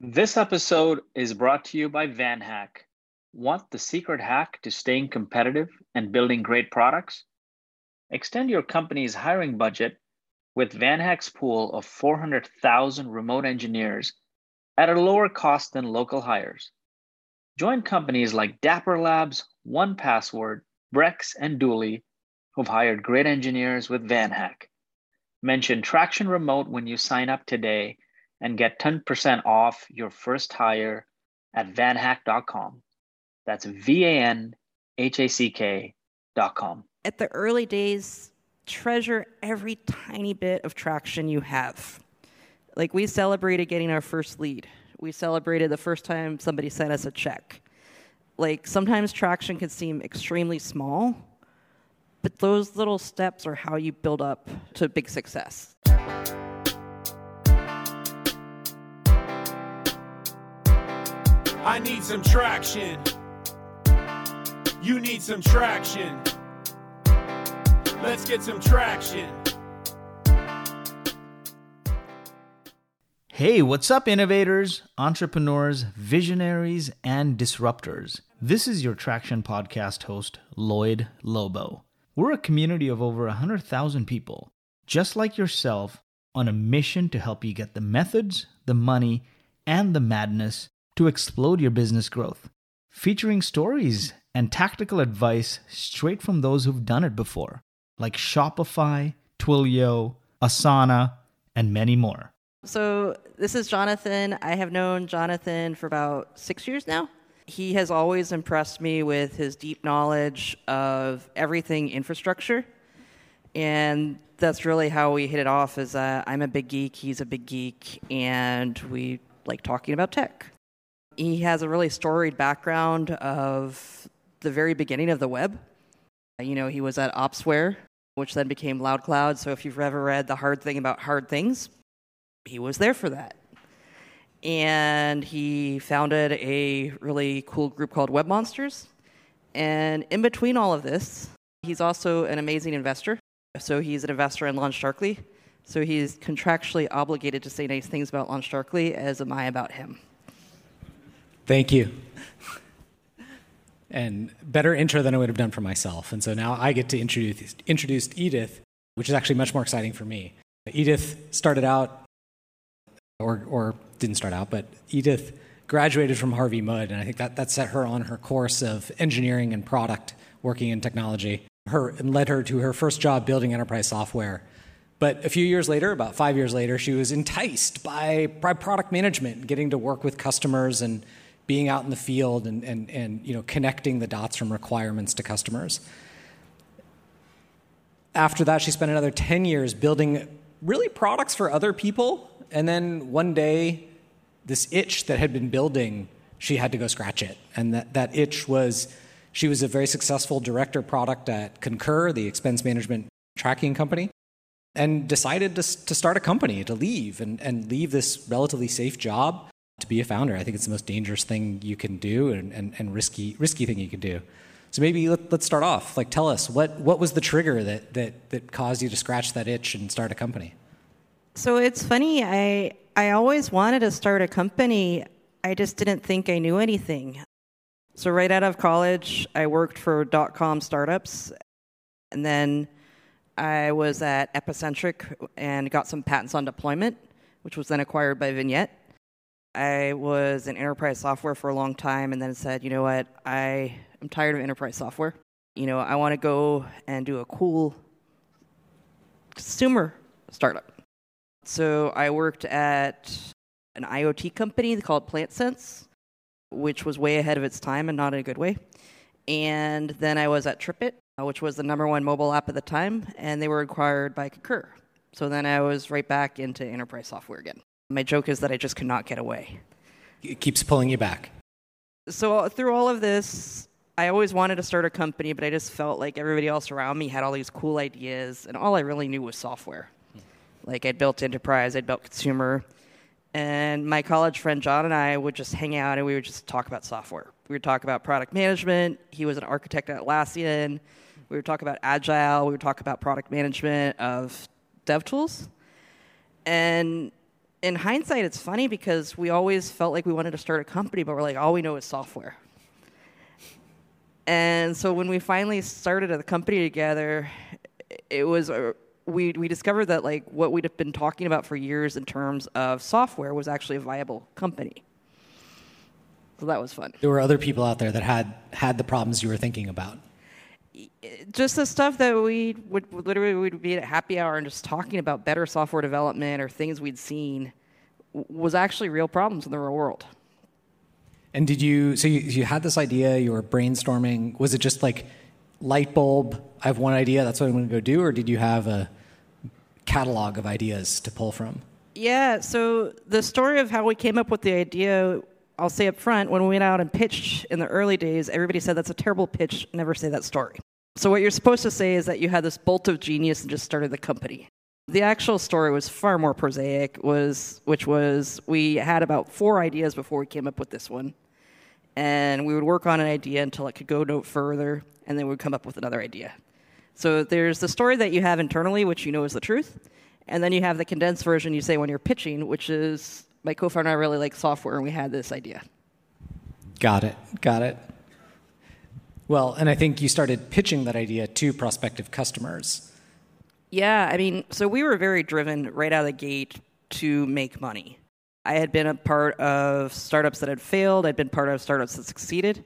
This episode is brought to you by VanHack. Want the secret hack to staying competitive and building great products? Extend your company's hiring budget with VanHack's pool of 400,000 remote engineers at a lower cost than local hires. Join companies like Dapper Labs, 1Password, Brex, and Dooly, who've hired great engineers with VanHack. Mention Traction Remote when you sign up today and get 10% off your first hire at vanhack.com. That's V A N H A C K.com. At the early days, treasure every tiny bit of traction you have. Like we celebrated getting our first lead. We celebrated the first time somebody sent us a check. Like sometimes traction can seem extremely small, but those little steps are how you build up to big success. I need some traction. You need some traction. Let's get some traction. Hey, what's up, innovators, entrepreneurs, visionaries, and disruptors? This is your Traction Podcast host, Lloyd Lobo. We're a community of over 100,000 people, just like yourself, on a mission to help you get the methods, the money, and the madness to explode your business growth, featuring stories and tactical advice straight from those who've done it before, like Shopify, Twilio, Asana, and many more. So, this is Jonathan. I have known Jonathan for about six years now. He has always impressed me with his deep knowledge of everything infrastructure. And that's really how we hit it off is uh, I'm a big geek, he's a big geek, and we like talking about tech he has a really storied background of the very beginning of the web. You know, he was at Opsware, which then became LoudCloud. So if you've ever read The Hard Thing About Hard Things, he was there for that. And he founded a really cool group called Web Monsters. And in between all of this, he's also an amazing investor. So he's an investor in LaunchDarkly. So he's contractually obligated to say nice things about LaunchDarkly, as am I about him. Thank you. And better intro than I would have done for myself. And so now I get to introduce, introduce Edith, which is actually much more exciting for me. Edith started out, or, or didn't start out, but Edith graduated from Harvey Mudd, and I think that, that set her on her course of engineering and product, working in technology, her, and led her to her first job building enterprise software. But a few years later, about five years later, she was enticed by, by product management, getting to work with customers and being out in the field and, and, and you know, connecting the dots from requirements to customers. After that, she spent another 10 years building really products for other people. And then one day, this itch that had been building, she had to go scratch it. And that, that itch was she was a very successful director product at Concur, the expense management tracking company, and decided to, to start a company, to leave and, and leave this relatively safe job to be a founder. I think it's the most dangerous thing you can do and, and, and risky, risky thing you can do. So maybe let, us start off. Like, tell us what, what was the trigger that, that, that caused you to scratch that itch and start a company? So it's funny. I I always wanted to start a company. I just didn't think I knew anything. So right out of college, I worked for dot com startups, and then I was at Epicentric and got some patents on deployment, which was then acquired by Vignette. I was in enterprise software for a long time and then said, you know what, I am tired of enterprise software. You know, I want to go and do a cool consumer startup. So I worked at an IoT company called PlantSense, which was way ahead of its time and not in a good way. And then I was at TripIt, uh, which was the number one mobile app at the time, and they were acquired by Concur. So then I was right back into enterprise software again. My joke is that I just could not get away. It keeps pulling you back. So, through all of this, I always wanted to start a company, but I just felt like everybody else around me had all these cool ideas, and all I really knew was software. Like, I'd built enterprise, I'd built consumer, and my college friend John and I would just hang out and we would just talk about software. We would talk about product management. He was an architect at Atlassian. We would talk about agile. We would talk about product management of dev tools. And in hindsight, it's funny because we always felt like we wanted to start a company, but we're like, all we know is software. And so when we finally started a company together, it was uh, we we discovered that like what we'd have been talking about for years in terms of software was actually a viable company. So that was fun. There were other people out there that had had the problems you were thinking about. Just the stuff that we would literally would be at happy hour and just talking about better software development or things we'd seen was actually real problems in the real world. And did you, so you, you had this idea, you were brainstorming. Was it just like light bulb, I have one idea, that's what I'm going to go do? Or did you have a catalog of ideas to pull from? Yeah, so the story of how we came up with the idea, I'll say up front, when we went out and pitched in the early days, everybody said that's a terrible pitch, never say that story. So what you're supposed to say is that you had this bolt of genius and just started the company. The actual story was far more prosaic, was which was we had about four ideas before we came up with this one. And we would work on an idea until it could go no further, and then we would come up with another idea. So there's the story that you have internally, which you know is the truth, and then you have the condensed version you say when you're pitching, which is my co-founder and I really like software, and we had this idea. Got it. Got it. Well, and I think you started pitching that idea to prospective customers. Yeah, I mean, so we were very driven right out of the gate to make money. I had been a part of startups that had failed, I'd been part of startups that succeeded.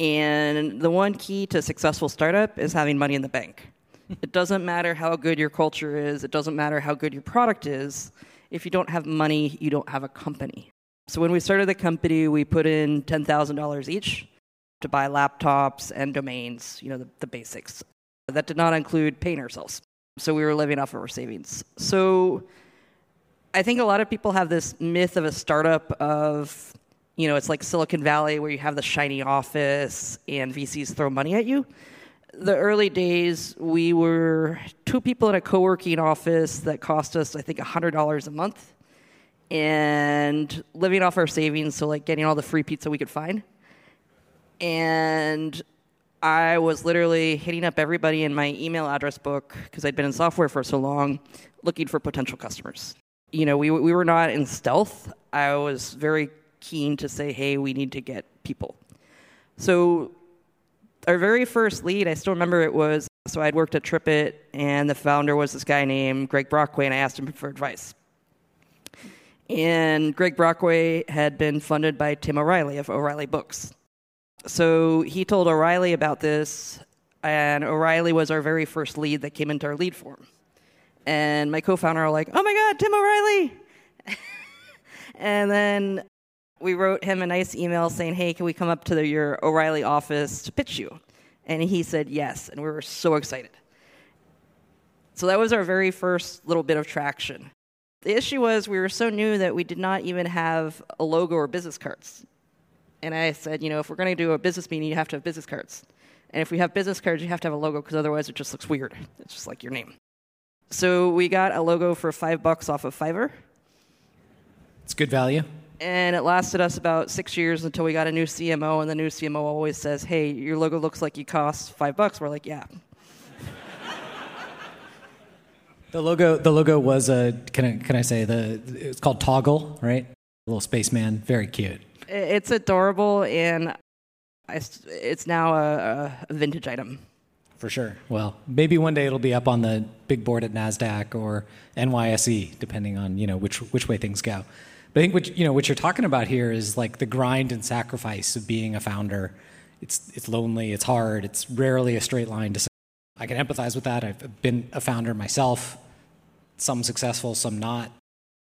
And the one key to successful startup is having money in the bank. it doesn't matter how good your culture is, it doesn't matter how good your product is. If you don't have money, you don't have a company. So when we started the company, we put in $10,000 each to buy laptops and domains, you know, the, the basics. That did not include paying ourselves. So we were living off of our savings. So I think a lot of people have this myth of a startup of, you know, it's like Silicon Valley where you have the shiny office and VCs throw money at you. The early days, we were two people in a co working office that cost us, I think, $100 a month and living off our savings, so like getting all the free pizza we could find. And I was literally hitting up everybody in my email address book because I'd been in software for so long, looking for potential customers. You know, we, we were not in stealth. I was very keen to say, hey, we need to get people. So, our very first lead, I still remember it was so I'd worked at TripIt, and the founder was this guy named Gregg Brockway, and I asked him for advice. And Gregg Brockway had been funded by Tim O'Reilly of O'Reilly Books. So he told O'Reilly about this, and O'Reilly was our very first lead that came into our lead form. And my co founder were like, oh my God, Tim O'Reilly! and then we wrote him a nice email saying, hey, can we come up to your O'Reilly office to pitch you? And he said yes, and we were so excited. So that was our very first little bit of traction. The issue was we were so new that we did not even have a logo or business cards. And I said, you know, if we're going to do a business meeting, you have to have business cards. And if we have business cards, you have to have a logo because otherwise it just looks weird. It's just like your name. So we got a logo for five bucks off of Fiverr. It's good value. And it lasted us about six years until we got a new CMO, and the new CMO always says, "Hey, your logo looks like you cost five bucks." We're like, "Yeah." The logo, the logo was a can I can I say the it's called Toggle, right? A little spaceman, very cute. It's adorable, and it's now a, a vintage item. For sure. Well, maybe one day it'll be up on the big board at Nasdaq or NYSE, depending on you know which which way things go. But I think what you know what you're talking about here is like the grind and sacrifice of being a founder. It's it's lonely. It's hard. It's rarely a straight line to. I can empathize with that. I've been a founder myself. Some successful, some not.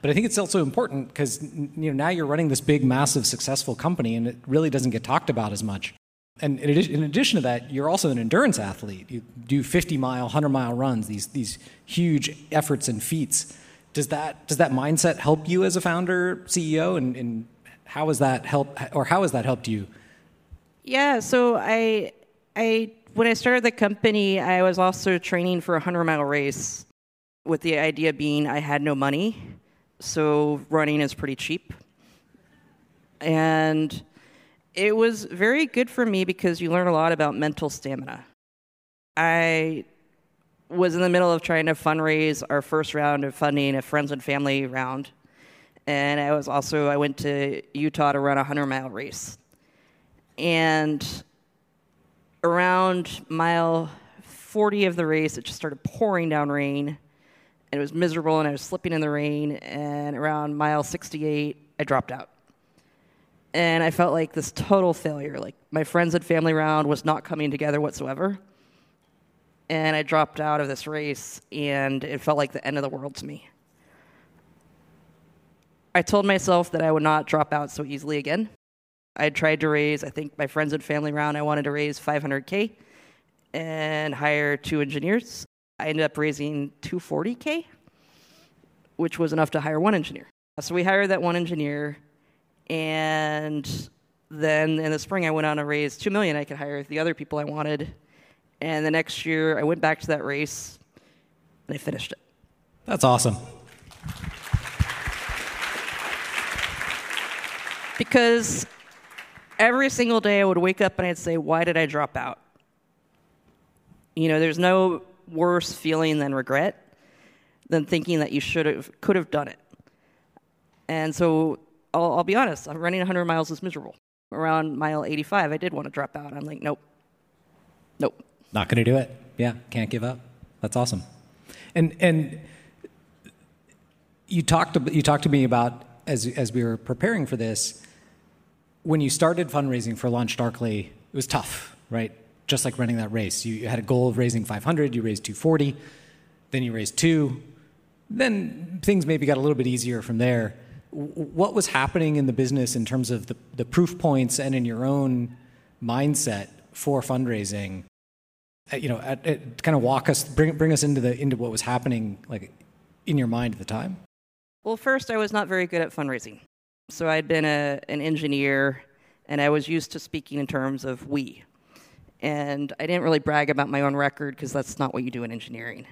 But I think it's also important because you know now you're running this big, massive, successful company, and it really doesn't get talked about as much. And in addition, to that, you're also an endurance athlete. You do 50 mile, 100 mile runs, these these huge efforts and feats. Does that does that mindset help you as a founder, CEO, and, and how has that helped, or how has that helped you? Yeah, so I I when I started the company, I was also training for a 100 mile race, with the idea being I had no money so running is pretty cheap. And it was very good for me because you learn a lot about mental stamina. I was in the middle of trying to fundraise our first round of funding, a friends and family round. and I was also I went to Utah to run a hundred mile race, and around mile forty of the race, it just started pouring down rain, and it was miserable, and I was slipping in the rain. And around mile sixty-eight, I dropped out, and I felt like this total failure. Like my friends and family round was not coming together whatsoever. And I dropped out of this race, and it felt like the end of the world to me. I told myself that I would not drop out so easily again. I tried to raise, I think my friends and family round, I wanted to raise 500K and hire two engineers. I ended up raising 240K, which was enough to hire one engineer. So we hired that one engineer, and then in the spring I went on to raise 2 million. I could hire the other people I wanted. And the next year I went back to that race and I finished it. That's awesome. because every single day I would wake up and I'd say, Why did I drop out? You know, there's no worse feeling than regret than thinking that you should have, could have done it. And so I'll, I'll be honest, I'm running 100 miles is miserable. Around mile 85, I did want to drop out. I'm like, Nope. Nope. Not going to do it. Yeah, can't give up. That's awesome. And, and, you talked you talked to me about as as we were preparing for this when you started fundraising for LaunchDarkly, it was tough, right? Just like running that race. You had a goal of raising 500, you raised 240, then you raised two. Then things maybe got a little bit easier from there. What was happening in the business in terms of the, the proof points and in your own mindset for fundraising? Uh, you know, at, at, kind of walk us, bring, bring us into the into what was happening, like in your mind at the time. Well, first, I was not very good at fundraising. So I'd been a, an engineer, and I was used to speaking in terms of we. And I didn't really brag about my own record because that's not what you do in engineering.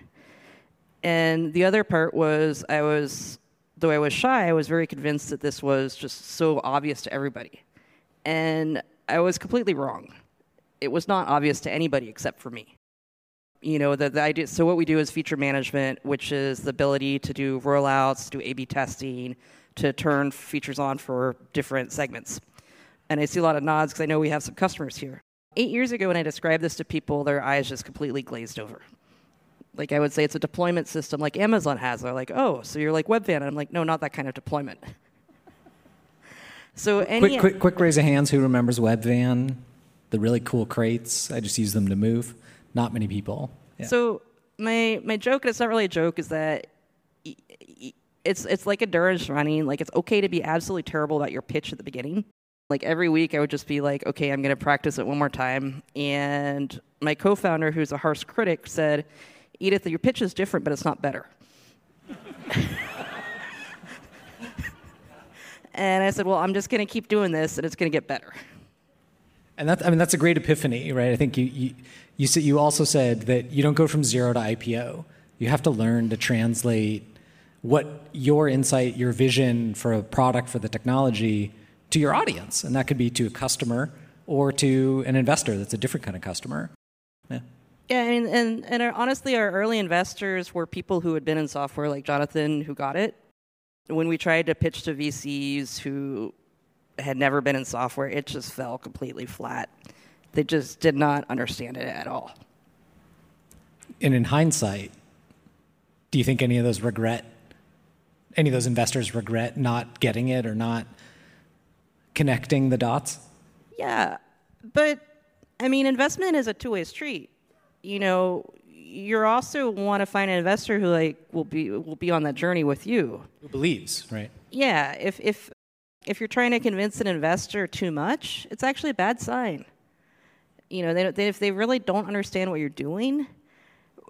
And the other part was I was, though I was shy, I was very convinced that this was just so obvious to everybody. And I was completely wrong. It was not obvious to anybody except for me. You know, the, the idea, so what we do is feature management, which is the ability to do rollouts, do A B testing, to turn features on for different segments. And I see a lot of nods because I know we have some customers here. Eight years ago, when I described this to people, their eyes just completely glazed over. Like I would say, it's a deployment system like Amazon has. They're like, oh, so you're like Webvan. And I'm like, no, not that kind of deployment. so any quick, quick, quick raise of hands who remembers Webvan, the really cool crates. I just use them to move. Not many people. Yeah. So my my joke, and it's not really a joke, is that it's it's like a endurance running. Like it's okay to be absolutely terrible about your pitch at the beginning. Like every week, I would just be like, okay, I'm going to practice it one more time. And my co-founder, who's a harsh critic, said, Edith, your pitch is different, but it's not better. and I said, well, I'm just going to keep doing this, and it's going to get better. And that, I mean, that's a great epiphany, right? I think you, you, you, you also said that you don't go from zero to IPO. You have to learn to translate what your insight, your vision for a product, for the technology to your audience. And that could be to a customer or to an investor that's a different kind of customer. Yeah. Yeah, and, and, and our, honestly, our early investors were people who had been in software, like Jonathan, who got it. When we tried to pitch to VCs who had never been in software, it just fell completely flat. They just did not understand it at all. And in hindsight, do you think any of those regret any of those investors regret not getting it or not connecting the dots? Yeah, but I mean, investment is a two-way street. You know, you also want to find an investor who like will be will be on that journey with you. Who believes, right? Yeah. If if if you're trying to convince an investor too much, it's actually a bad sign. You know, they, they, if they really don't understand what you're doing,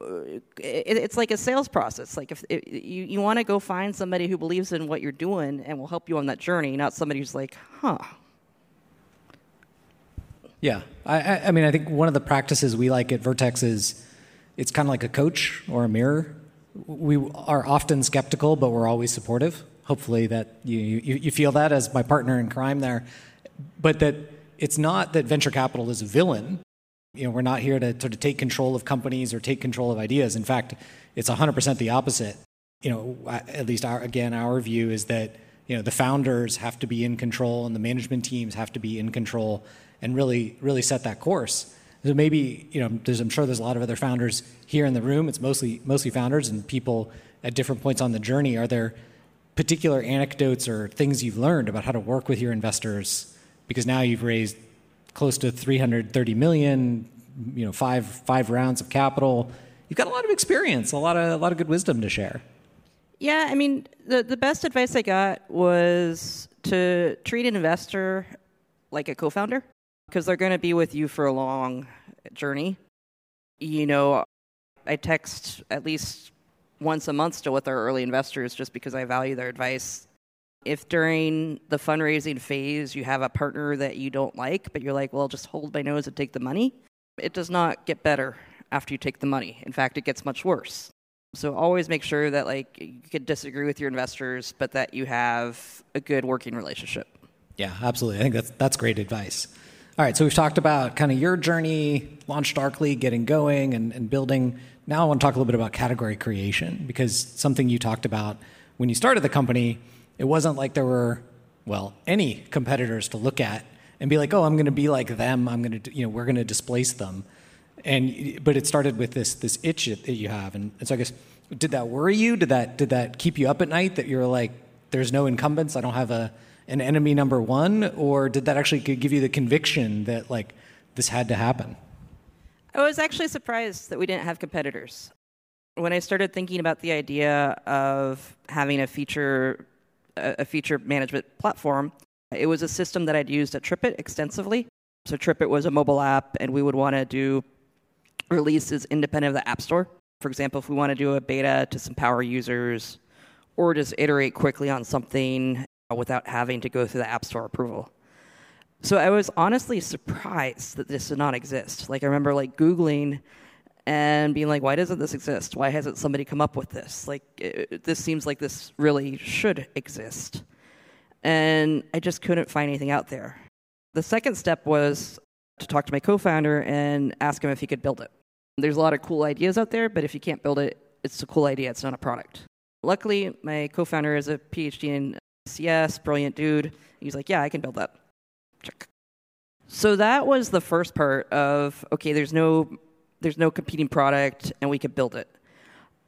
Uh, it's like a sales process. Like if it, you, you want to go find somebody who believes in what you're doing and will help you on that journey, not somebody who's like, huh. Yeah, I, I mean, I think one of the practices we like at Vertex is it's kind of like a coach or a mirror. We are often skeptical, but we're always supportive. Hopefully, that you, you, you feel that as my partner in crime there, but that it's not that venture capital is a villain you know, we're not here to sort of take control of companies or take control of ideas. In fact, it's 100% the opposite. You know, at least our, again, our view is that you know the founders have to be in control and the management teams have to be in control and really really set that course. So maybe you know there's, I'm sure there's a lot of other founders here in the room. It's mostly mostly founders and people at different points on the journey. Are there particular anecdotes or things you've learned about how to work with your investors? Because now you've raised close to 330 million, you know, five five rounds of capital. You've got a lot of experience, a lot of a lot of good wisdom to share. Yeah, I mean, the the best advice I got was to treat an investor like a co-founder because they're going to be with you for a long journey. You know, I text at least once a month still with our early investors just because I value their advice. If during the fundraising phase you have a partner that you don't like, but you're like, well, just hold my nose and take the money, it does not get better after you take the money. In fact, it gets much worse. So always make sure that like you could disagree with your investors, but that you have a good working relationship. Yeah, absolutely. I think that's that's great advice. All right, so we've talked about kind of your journey, LaunchDarkly, getting going and, and building. Now I want to talk a little bit about category creation because something you talked about when you started the company, it wasn't like there were, well, any competitors to look at and be like, oh, I'm going to be like them. I'm going to, you know, we're going to displace them. And but it started with this this itch that you have, and, and so I guess did that worry you? Did that did that keep you up at night that you're like, there's no incumbents. I don't have a an enemy number one, or did that actually give you the conviction that like this had to happen? I was actually surprised that we didn't have competitors. When I started thinking about the idea of having a feature a feature management platform, it was a system that I'd used at TripIt extensively. So TripIt was a mobile app, and we would want to do releases independent of the App Store. For example, if we want to do a beta to some power users, or just iterate quickly on something uh, without having to go through the App Store approval. So I was honestly surprised that this did not exist. Like I remember like Googling and being like, why doesn't this exist? Why hasn't somebody come up with this? Like it, this seems like this really should exist. And I just couldn't find anything out there. The second step was to talk to my co-founder and ask him if he could build it. There's a lot of cool ideas out there, but if you can't build it, it's a cool idea. It's not a product. Luckily, my co-founder is a PhD in CS, brilliant dude. He's like, yeah, I can build that. Check. So that was the first part of okay, there's no there's no competing product and we could build it.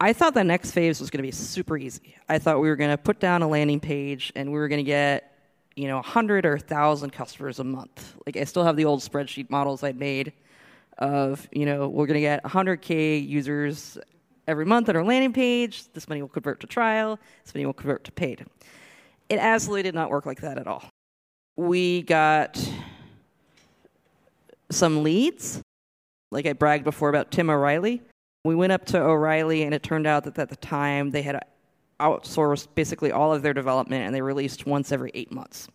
I thought the next phase was going to be super easy. I thought we were going to put down a landing page and we were going to get, you know, 100 or 1,000 customers a month. Like I still have the old spreadsheet models I made of, you know, we're going to get 100k users every month on our landing page. This money will convert to trial. This money will convert to paid. It absolutely did not work like that at all. We got some leads, like I bragged before about Tim O'Reilly. We went up to O'Reilly, and it turned out that at the time they had outsourced basically all of their development, and they released once every eight months.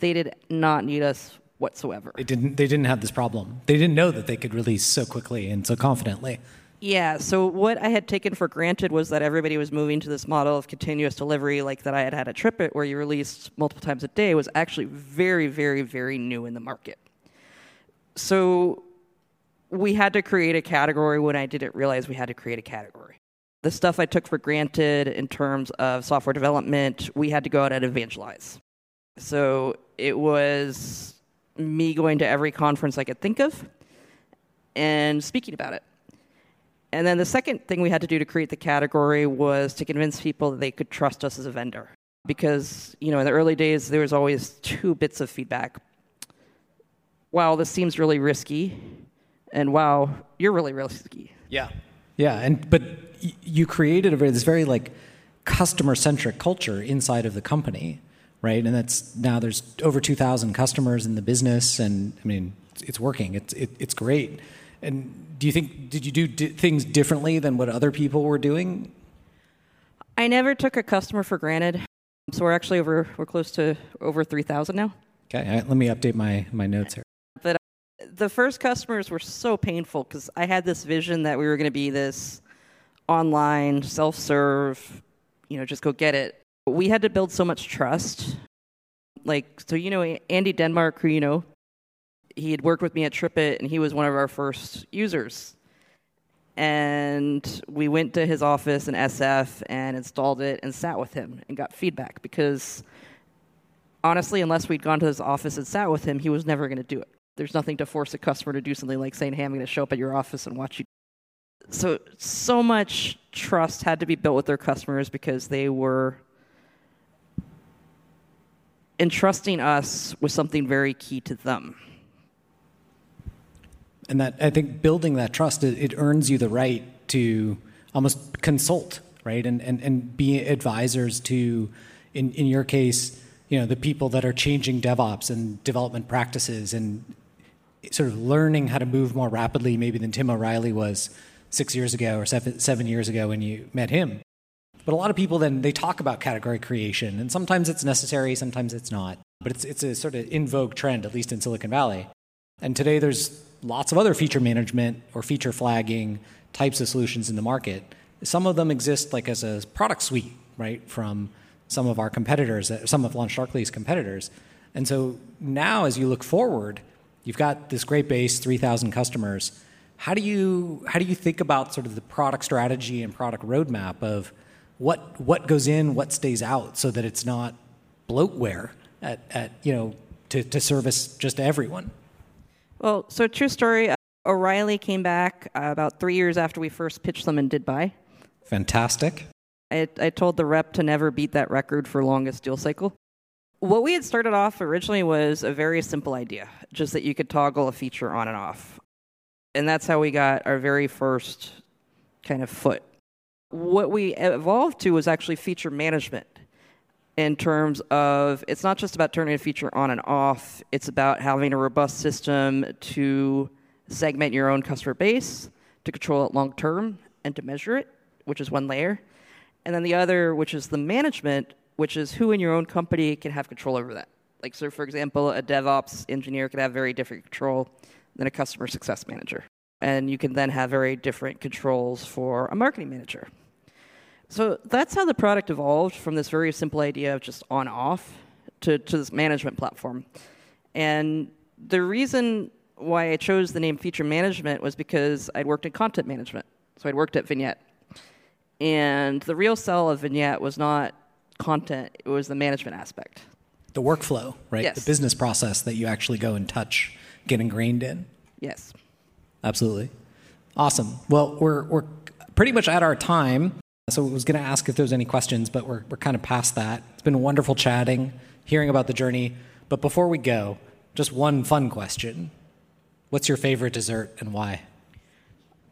They did not need us whatsoever. They didn't. They didn't have this problem. They didn't know that they could release so quickly and so confidently. Yeah, so what I had taken for granted was that everybody was moving to this model of continuous delivery like that I had had at TripIt where you released multiple times a day was actually very, very, very new in the market. So we had to create a category when I didn't realize we had to create a category. The stuff I took for granted in terms of software development, we had to go out and evangelize. So it was me going to every conference I could think of and speaking about it and then the second thing we had to do to create the category was to convince people that they could trust us as a vendor. Because, you know, in the early days, there was always two bits of feedback. Wow, this seems really risky. And wow, you're really risky. Yeah. Yeah. And, but you created a very, this very like customer centric culture inside of the company, right? And that's now there's over 2,000 customers in the business. And I mean, it's working. It's, it, it's great. And do you think did you do di- things differently than what other people were doing? I never took a customer for granted. So we're actually over we're close to over 3000 now. Okay, right, let me update my my notes here. The first customers were so painful cuz I had this vision that we were going to be this online self-serve, you know, just go get it. We had to build so much trust. Like so you know Andy Denmark who you know he had worked with me at TripIt, and he was one of our first users. And we went to his office in SF and installed it and sat with him and got feedback because honestly, unless we'd gone to his office and sat with him, he was never going to do it. There's nothing to force a customer to do something like saying, "Hey, I'm going to show up at your office and watch you." So, so much trust had to be built with their customers because they were entrusting us with something very key to them. And that I think building that trust, it, it earns you the right to almost consult, right? And, and, and be advisors to, in, in your case, you know, the people that are changing DevOps and development practices and sort of learning how to move more rapidly maybe than Tim O'Reilly was six years ago or seven, seven years ago when you met him. But a lot of people then they talk about category creation, and sometimes it's necessary, sometimes it's not. But it's, it's a sort of in vogue trend, at least in Silicon Valley. And today there's lots of other feature management or feature flagging types of solutions in the market. Some of them exist like as a product suite, right, from some of our competitors, uh, some of LaunchDarkly's competitors. And so now, as you look forward, you've got this great base, 3,000 customers. How do you how do you think about sort of the product strategy and product roadmap of what what goes in, what stays out, so that it's not bloatware at, at you know to, to service just everyone? Well, so true story. O'Reilly came back uh, about three years after we first pitched them and did buy. Fantastic. I, I told the rep to never beat that record for longest deal cycle. What we had started off originally was a very simple idea, just that you could toggle a feature on and off. And that's how we got our very first kind of foot. What we evolved to was actually feature management in terms of it's not just about turning a feature on and off, it's about having a robust system to segment your own customer base, to control it long term, and to measure it, which is one layer. And then the other, which is the management, which is who in your own company can have control over that. Like, so for example, a DevOps engineer could have very different control than a customer success manager. And you can then have very different controls for a marketing manager. So that's how the product evolved from this very simple idea of just on off to, to this management platform. And the reason why I chose the name feature management was because I'd worked in content management. So I'd worked at Vignette. And the real sell of Vignette was not content, it was the management aspect. The workflow, right? Yes. The business process that you actually go and touch, get ingrained in. Yes. Absolutely. Awesome. Well, we're, we're pretty much at our time. So I was going to ask if there's any questions, but we're, we're kind of past that. It's been wonderful chatting, hearing about the journey. But before we go, just one fun question. What's your favorite dessert and why?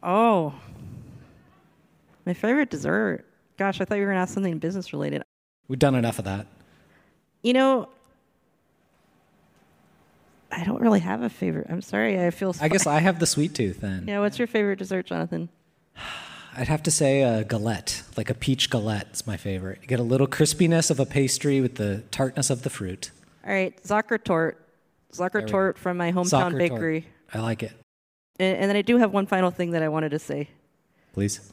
Oh, my favorite dessert. Gosh, I thought you were going to ask something business related. We've done enough of that. You know, I don't really have a favorite. I'm sorry. I feel. I guess I have the sweet tooth then. Yeah. What's your favorite dessert, Jonathan? I'd have to say a galette, like a peach galette is my favorite. You get a little crispiness of a pastry with the tartness of the fruit. All right, Zuckertorte. Zuckertorte from my hometown bakery. tort. I like it. And, and then I do have one final thing that I wanted to say. Please.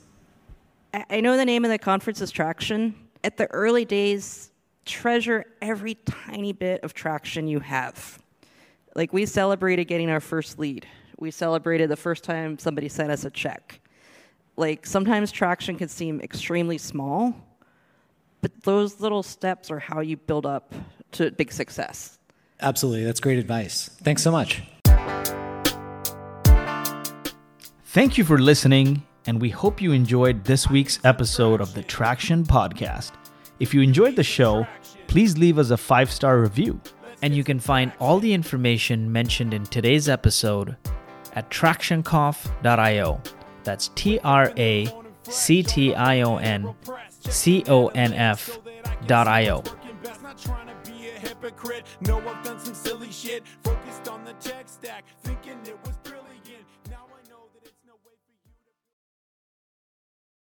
I, I know the name of the conference is Traction. At the early days, treasure every tiny bit of traction you have. Like we celebrated getting our first lead. We celebrated the first time somebody sent us a check. Like sometimes traction can seem extremely small, but those little steps are how you build up to big success. Absolutely. That's great advice. Thanks so much. Thank you for listening, and we hope you enjoyed this week's episode of the Traction Podcast. If you enjoyed the show, please leave us a five star review. And you can find all the information mentioned in today's episode at tractionconf.io. That's T R A C T I O N C O N F dot I-O. Not trying to be a hypocrite. No, some silly shit. Focused on the tech stack, thinking it.